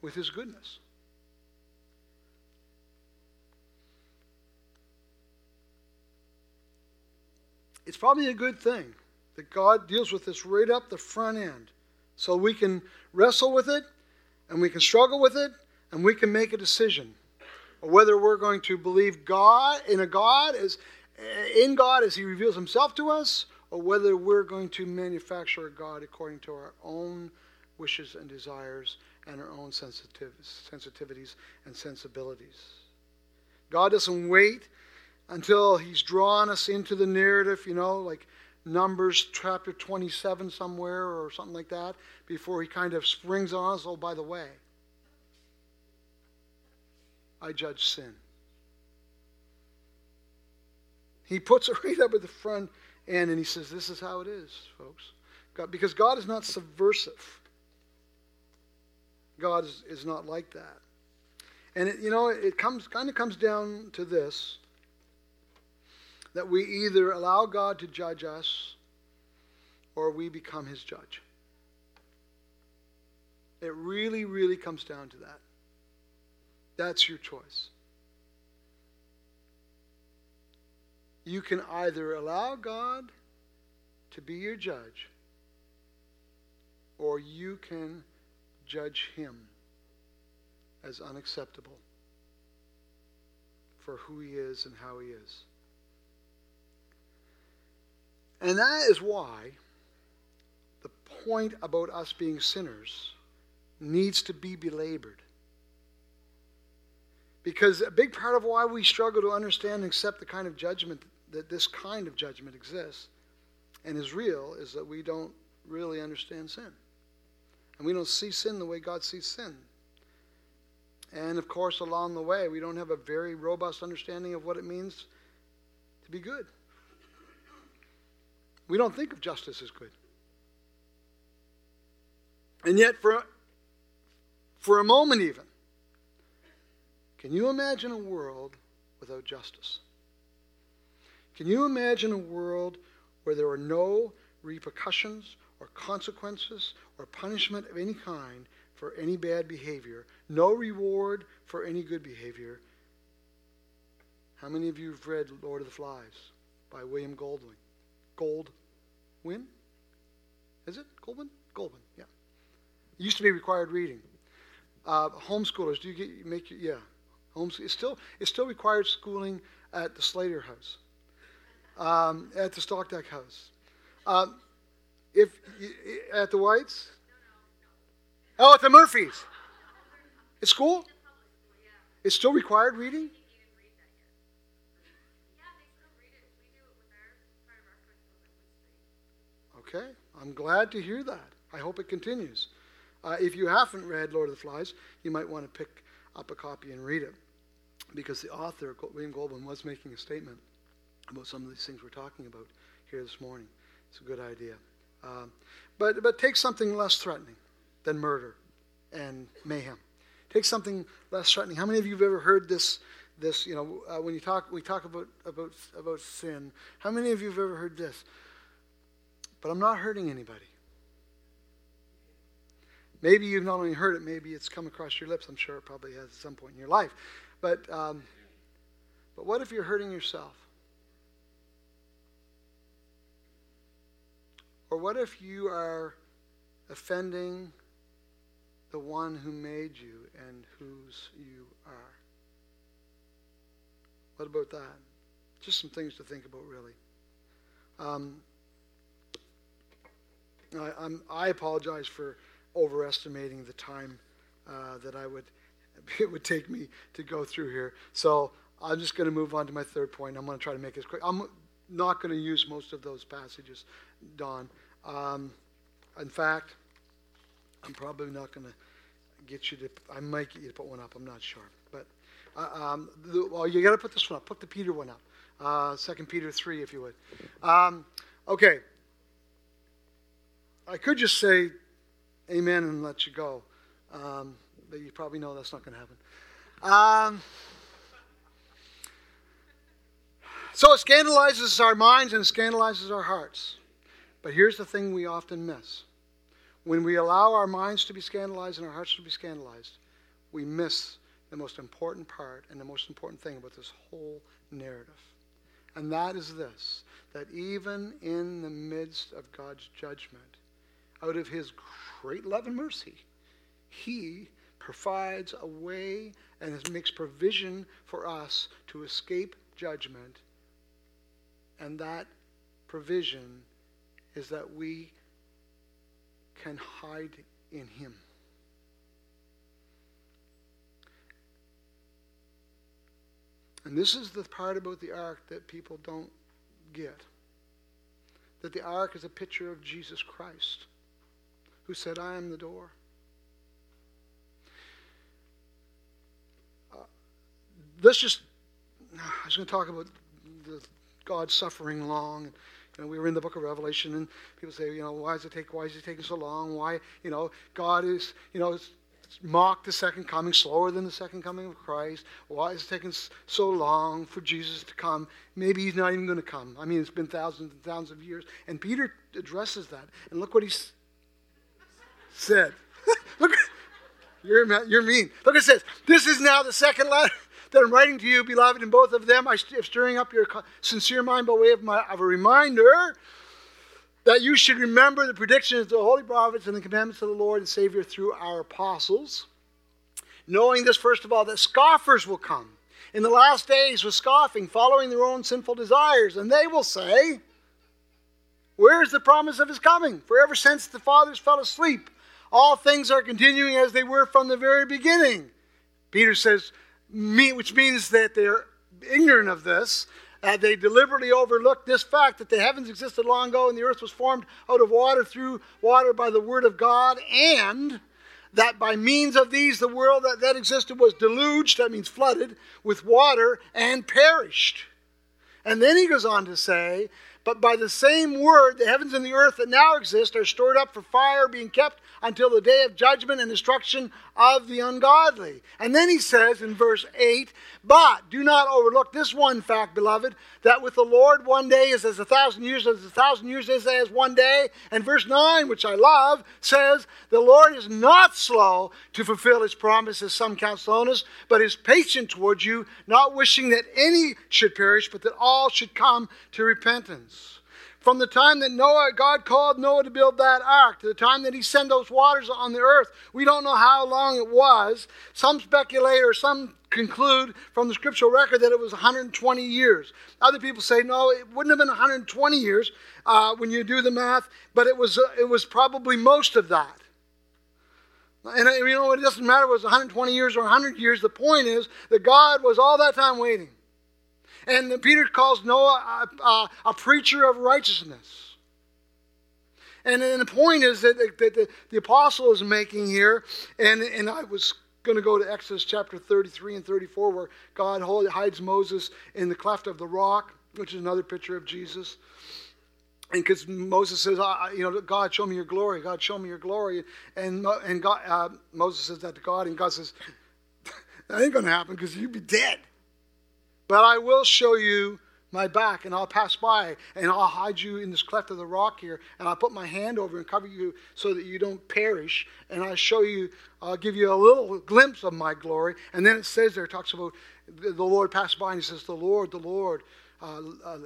with his goodness. It's probably a good thing that God deals with this right up the front end so we can wrestle with it and we can struggle with it and we can make a decision whether we're going to believe God in a God as in God as he reveals himself to us or whether we're going to manufacture a God according to our own wishes and desires and our own sensitivities and sensibilities. God doesn't wait until he's drawn us into the narrative, you know, like Numbers chapter 27 somewhere or something like that, before he kind of springs on us, oh, by the way, I judge sin. He puts it right up at the front end and he says, This is how it is, folks. God, because God is not subversive. God is, is not like that. And it, you know, it comes kind of comes down to this that we either allow God to judge us or we become his judge. It really, really comes down to that. That's your choice. You can either allow God to be your judge or you can judge him as unacceptable for who he is and how he is. And that is why the point about us being sinners needs to be belabored. Because a big part of why we struggle to understand and accept the kind of judgment that this kind of judgment exists and is real is that we don't really understand sin. And we don't see sin the way God sees sin. And of course, along the way, we don't have a very robust understanding of what it means to be good. We don't think of justice as good. And yet, for, for a moment even, can you imagine a world without justice? Can you imagine a world where there are no repercussions or consequences or punishment of any kind for any bad behavior, no reward for any good behavior? How many of you have read Lord of the Flies by William Goldwyn? Goldwyn? Is it Goldwyn? Goldwyn, yeah. It used to be required reading. Uh, homeschoolers, do you get make yeah? Homes, it's still it's still required schooling at the Slater House, um, at the Stockdeck House. Um, if at the Whites, oh, at the Murphys, it's school. It's still required reading. Okay, I'm glad to hear that. I hope it continues. Uh, if you haven't read Lord of the Flies, you might want to pick up a copy and read it because the author, William Goldwyn, was making a statement about some of these things we're talking about here this morning. It's a good idea. Um, but, but take something less threatening than murder and mayhem. Take something less threatening. How many of you have ever heard this? This, you know, uh, when you talk, we talk about, about, about sin. How many of you have ever heard this? But I'm not hurting anybody. Maybe you've not only heard it, maybe it's come across your lips. I'm sure it probably has at some point in your life. But, um, but what if you're hurting yourself? Or what if you are offending the one who made you and whose you are? What about that? Just some things to think about, really. Um, I, I, apologize for overestimating the time uh, that I would it would take me to go through here. So I'm just going to move on to my third point. I'm going to try to make it quick. I'm not going to use most of those passages, Don. Um, in fact, I'm probably not going to get you to. I might get you to put one up. I'm not sure, but uh, um, the, well, you got to put this one up. Put the Peter one up. Uh, Second Peter three, if you would. Um, okay. I could just say amen and let you go. Um, but you probably know that's not going to happen. Um, so it scandalizes our minds and scandalizes our hearts. But here's the thing we often miss. When we allow our minds to be scandalized and our hearts to be scandalized, we miss the most important part and the most important thing about this whole narrative. And that is this that even in the midst of God's judgment, out of his great love and mercy, he provides a way and makes provision for us to escape judgment. And that provision is that we can hide in him. And this is the part about the ark that people don't get. That the ark is a picture of Jesus Christ, who said, I am the door. Uh, let's just, I was going to talk about the God suffering long. You know, we were in the book of Revelation, and people say, you know, why does it take? Why is it taking so long? Why, you know, God is, you know, mocked the second coming, slower than the second coming of Christ. Why is it taking so long for Jesus to come? Maybe he's not even going to come. I mean, it's been thousands and thousands of years. And Peter addresses that. And look what he said. look, you're, you're mean. Look, it says, This is now the second letter that I'm writing to you, beloved, in both of them. I am stirring up your sincere mind by way of, my, of a reminder that you should remember the predictions of the holy prophets and the commandments of the Lord and Savior through our apostles. Knowing this, first of all, that scoffers will come in the last days with scoffing, following their own sinful desires, and they will say, Where is the promise of his coming? For ever since the fathers fell asleep, all things are continuing as they were from the very beginning. Peter says, which means that they're ignorant of this, uh, they deliberately overlooked this fact that the heavens existed long ago and the earth was formed out of water through water by the word of God, and that by means of these the world that, that existed was deluged, that means flooded, with water and perished. And then he goes on to say, But by the same word, the heavens and the earth that now exist are stored up for fire, being kept until the day of judgment and destruction of the ungodly. And then he says in verse 8, But do not overlook this one fact, beloved, that with the Lord one day is as a thousand years, as a thousand years is as one day. And verse 9, which I love, says, The Lord is not slow to fulfill his promises, some count slowness, but is patient towards you, not wishing that any should perish, but that all should come to repentance. From the time that Noah, God called Noah to build that ark, to the time that he sent those waters on the earth, we don't know how long it was. Some speculate or some conclude from the scriptural record that it was 120 years. Other people say no, it wouldn't have been 120 years uh, when you do the math, but it was uh, it was probably most of that. And uh, you know, it doesn't matter if it was 120 years or 100 years. The point is that God was all that time waiting. And Peter calls Noah a, a, a preacher of righteousness. And, and the point is that, that the, the apostle is making here, and, and I was going to go to Exodus chapter 33 and 34, where God hides Moses in the cleft of the rock, which is another picture of Jesus. And because Moses says, you know, God, show me your glory. God, show me your glory. And, and God, uh, Moses says that to God, and God says, that ain't going to happen because you'd be dead. But I will show you my back, and I'll pass by, and I'll hide you in this cleft of the rock here, and I'll put my hand over and cover you so that you don't perish, and I'll show you, I'll give you a little glimpse of my glory. And then it says there, it talks about the Lord passed by, and he says, The Lord, the Lord. Uh, uh,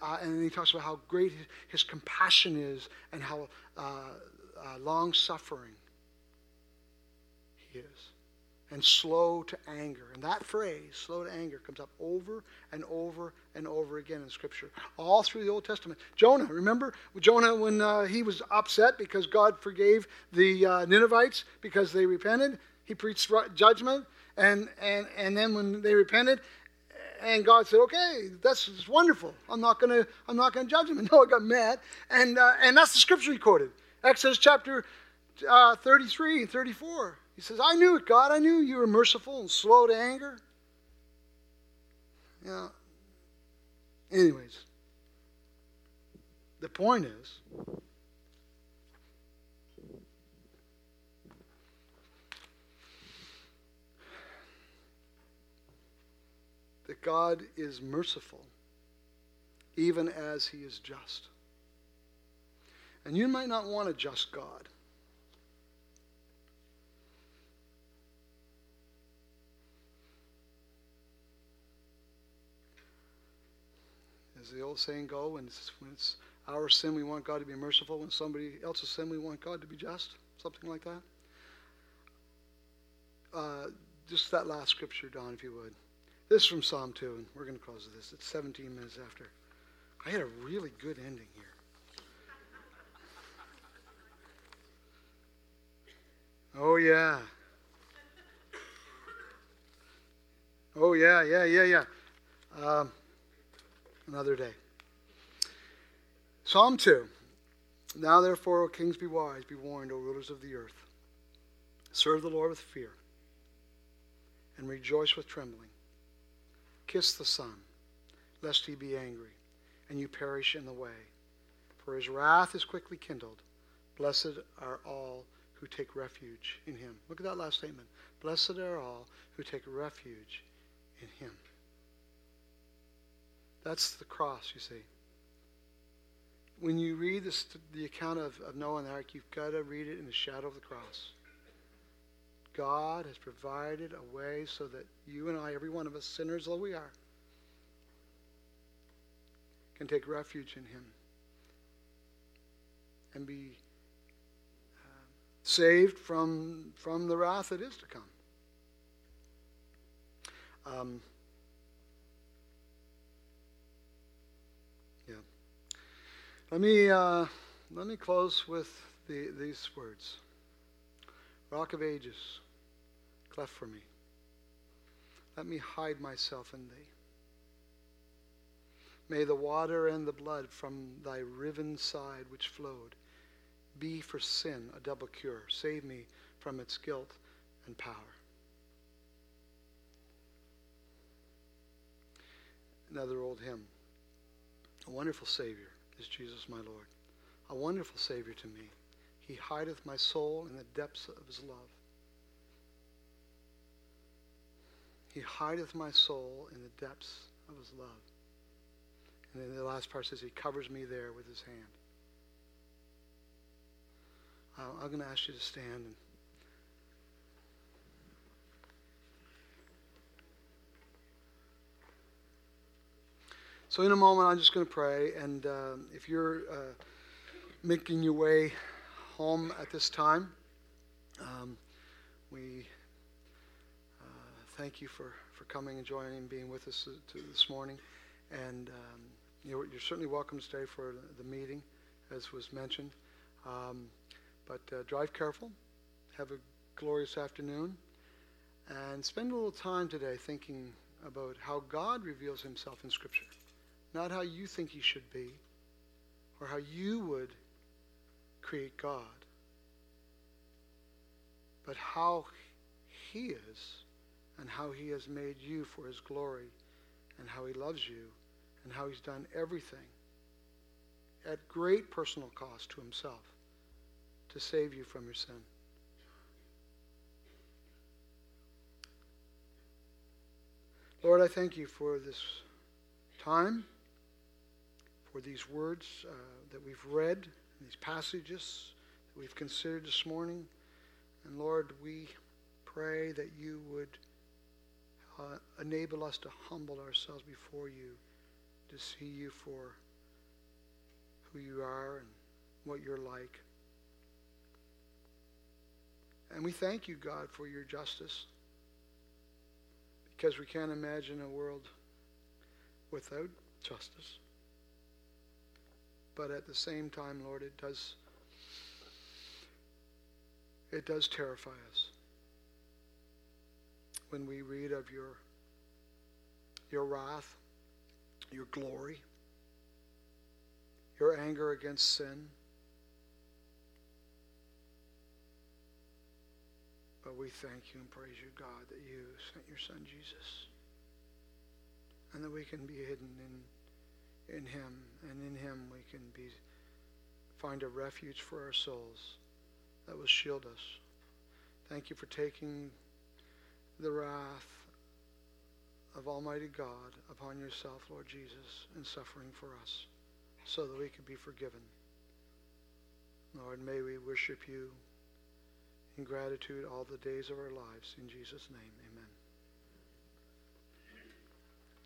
uh, and he talks about how great his, his compassion is and how uh, uh, long suffering he is and slow to anger. And that phrase, slow to anger, comes up over and over and over again in Scripture, all through the Old Testament. Jonah, remember Jonah when uh, he was upset because God forgave the uh, Ninevites because they repented? He preached judgment. And, and, and then when they repented, and God said, "Okay, that's, wonderful. I'm not gonna I'm not gonna judge them." And Noah got mad, and uh, and that's the scripture recorded, Exodus chapter uh, 33 and 34. He says, I knew it, God. I knew you were merciful and slow to anger. Yeah. Anyways, the point is that God is merciful even as he is just. And you might not want a just God. As the old saying go, when it's, when it's our sin, we want God to be merciful. When somebody else's sin, we want God to be just. Something like that. Uh, just that last scripture, Don, if you would. This is from Psalm 2, and we're going to close with this. It's 17 minutes after. I had a really good ending here. Oh, yeah. Oh, yeah, yeah, yeah, yeah. Um, another day. Psalm 2. Now, therefore, O kings, be wise, be warned, O rulers of the earth. Serve the Lord with fear and rejoice with trembling. Kiss the Son, lest he be angry, and you perish in the way. For his wrath is quickly kindled. Blessed are all who take refuge in him. Look at that last statement. Blessed are all who take refuge in him. That's the cross, you see. When you read this, the account of, of Noah and the ark, you've got to read it in the shadow of the cross. God has provided a way so that you and I, every one of us, sinners though we are, can take refuge in Him and be uh, saved from, from the wrath that is to come. Um, yeah. Let me, uh, let me close with the, these words. Rock of ages, cleft for me. Let me hide myself in thee. May the water and the blood from thy riven side which flowed be for sin a double cure. Save me from its guilt and power. Another old hymn. A wonderful Savior is Jesus my Lord. A wonderful Savior to me. He hideth my soul in the depths of his love. He hideth my soul in the depths of his love. And then the last part says, He covers me there with his hand. Uh, I'm going to ask you to stand. So, in a moment, I'm just going to pray. And uh, if you're uh, making your way home at this time. Um, we uh, thank you for, for coming and joining and being with us this morning. And um, you're, you're, certainly welcome to stay for the meeting, as was mentioned. Um, but uh, drive careful. Have a glorious afternoon. And spend a little time today thinking about how God reveals himself in Scripture. Not how you think he should be or how you would create God, but how He is and how He has made you for His glory and how He loves you and how He's done everything at great personal cost to Himself to save you from your sin. Lord, I thank you for this time, for these words uh, that we've read these passages that we've considered this morning. And Lord, we pray that you would uh, enable us to humble ourselves before you, to see you for who you are and what you're like. And we thank you, God, for your justice, because we can't imagine a world without justice. But at the same time, Lord, it does it does terrify us when we read of your your wrath, your glory, your anger against sin. But we thank you and praise you, God, that you sent your son Jesus. And that we can be hidden in in him, and in him we can be find a refuge for our souls that will shield us. Thank you for taking the wrath of Almighty God upon yourself, Lord Jesus, and suffering for us, so that we could be forgiven. Lord, may we worship you in gratitude all the days of our lives. In Jesus' name, amen.